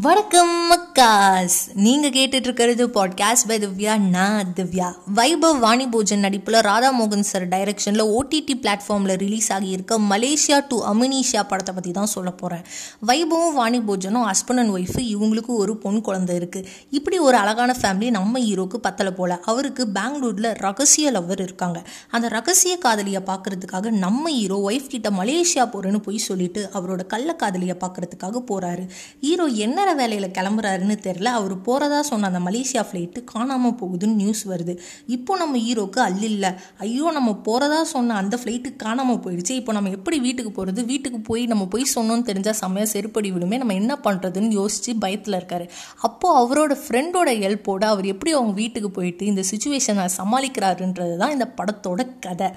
வணக்கம் மக்காஸ். நீங்கள் கேட்டுட்டு இருக்கிறது பாட்காஸ்ட் பை திவ்யா நான் திவ்யா. வைபவ் வாணி போஜன் நடிப்பில் ராதா மோகன் சார் டைரக்ஷனில் ஓடிடி பிளாட்ஃபார்மில் ரிலீஸ் ஆகியிருக்க மலேசியா டு அமினிஷியா படத்தை பற்றி தான் சொல்ல போகிறேன் வைபவும் வாணி போஜனும் ஹஸ்பண்ட் அண்ட் ஒய்ஃப் இவங்களுக்கு ஒரு பொன் குழந்தை இருக்குது இப்படி ஒரு அழகான ஃபேமிலி நம்ம ஹீரோக்கு பத்தல போல. அவருக்கு பெங்களூரில் ரகசிய லவர் இருக்காங்க. அந்த ரகசிய காதலியை பார்க்கறதுக்காக நம்ம ஹீரோ ஒய்ஃப் கிட்ட மலேசியா போகிறேன்னு போய் சொல்லிட்டு அவரோட கள்ள காதலியை பார்க்கறதுக்காக போகிறாரு ஹீரோ என்ன வேலையில் கிளம்புறாருன்னு தெரில அவர் போகிறதா சொன்ன அந்த மலேசியா ஃப்ளைட்டு காணாமல் போகுதுன்னு நியூஸ் வருது. இப்போ நம்ம ஹீரோக்கு அல்லில்ல ஐயோ நம்ம போகிறதா சொன்ன அந்த ஃப்ளைட்டு காணாமல் போயிடுச்சு. இப்போ நம்ம எப்படி வீட்டுக்கு போகிறது வீட்டுக்கு போய் நம்ம போய் சொன்னோன்னு தெரிஞ்சால் செம்மையாக செருப்படி விடுமே நம்ம என்ன பண்ணுறதுன்னு யோசித்து பயத்தில் இருக்காரு. அப்போது அவரோட ஃப்ரெண்டோட ஹெல்ப்போடு அவர் எப்படி அவங்க வீட்டுக்கு போயிட்டு இந்த சுச்சுவேஷனை சமாளிக்கிறாருன்றது தான் இந்த படத்தோட கதை.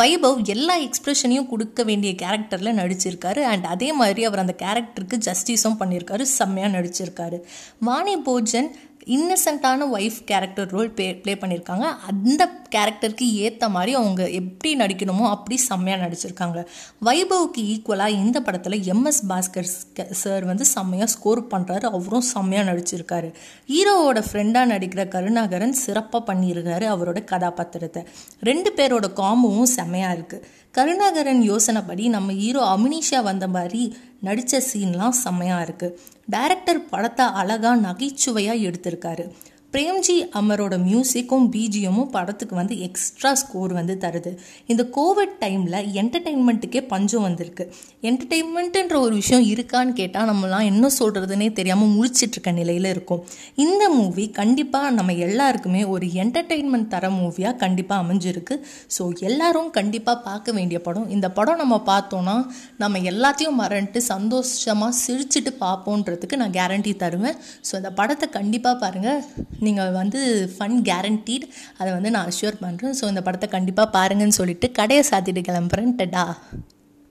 வைபவ் எல்லா எக்ஸ்பிரஷனையும் கொடுக்க வேண்டிய கேரக்டரில் நடிச்சிருக்காரு. அண்ட் அதே மாதிரி அவர் அந்த கேரக்டருக்கு ஜஸ்டிஸும் பண்ணியிருக்காரு. செம்மையாக நடிச்சிருக்காரு. Vani Bhojan இன்னசென்ட்டான wife character role play play பண்ணியிருக்காங்க அந்த கேரக்டருக்கு ஏற்ற மாதிரி அவங்க எப்படி நடிக்கணுமோ அப்படி செம்மையாக நடிச்சிருக்காங்க. வைபவுக்கு ஈக்குவலாக இந்த படத்தில் எம்எஸ் பாஸ்கர் சார் வந்து செம்மையாக ஸ்கோர் பண்ணுறாரு அவரும் செம்மையாக நடிச்சிருக்காரு. ஹீரோவோட ஃப்ரெண்டாக நடிக்கிற கருணாகரன் சிறப்பாக பண்ணியிருக்காரு அவரோட கதாபாத்திரத்தை. ரெண்டு பேரோட காமும் செம்மையாக இருக்குது கருணாகரன் யோசனைப்படி நம்ம ஹீரோ அமினிஷா வந்த மாதிரி நடித்த சீன்லாம் செம்மையாக இருக்குது டைரக்டர் படத்தை அழகாக நகைச்சுவையாக எடுத்திருக்காரு. பிரேம்ஜி அமரோட மியூசிக்கும் பிஜிஎமும் படத்துக்கு வந்து எக்ஸ்ட்ரா ஸ்கோர் வந்து தருது. இந்த கோவிட் டைமில் என்டர்டெயின்மெண்ட்டுக்கே பஞ்சம் வந்திருக்கு. என்டர்டெயின்மெண்ட்டுன்ற ஒரு விஷயம் இருக்கான்னு கேட்டால் நம்மலாம் என்ன சொல்கிறதுனே தெரியாமல் முழிச்சிட்ருக்க நிலையில் இருக்கும். இந்த மூவி கண்டிப்பாக நம்ம எல்லாருக்குமே ஒரு என்டர்டெயின்மெண்ட் தர மூவியாக கண்டிப்பாக அமைஞ்சிருக்கு. ஸோ எல்லாரும் கண்டிப்பாக பார்க்க வேண்டிய படம். இந்த படம் நம்ம பார்த்தோன்னா நம்ம எல்லாத்தையும் மறந்துட்டு சந்தோஷமாக சிரிச்சிட்டு பார்ப்போன்றதுக்கு நான் கேரண்டி தருவேன். ஸோ இந்த படத்தை கண்டிப்பாக பாருங்கள் நீங்கள் வந்து ஃபன் கேரண்டீட் அதை வந்து நான் அஷ்யூர் பண்ணுறேன் ஸோ இந்த படத்தை கண்டிப்பாக பாருங்கன்னு சொல்லிட்டு கடையை சாத்திட்டு கிளம்புறேன். டடா.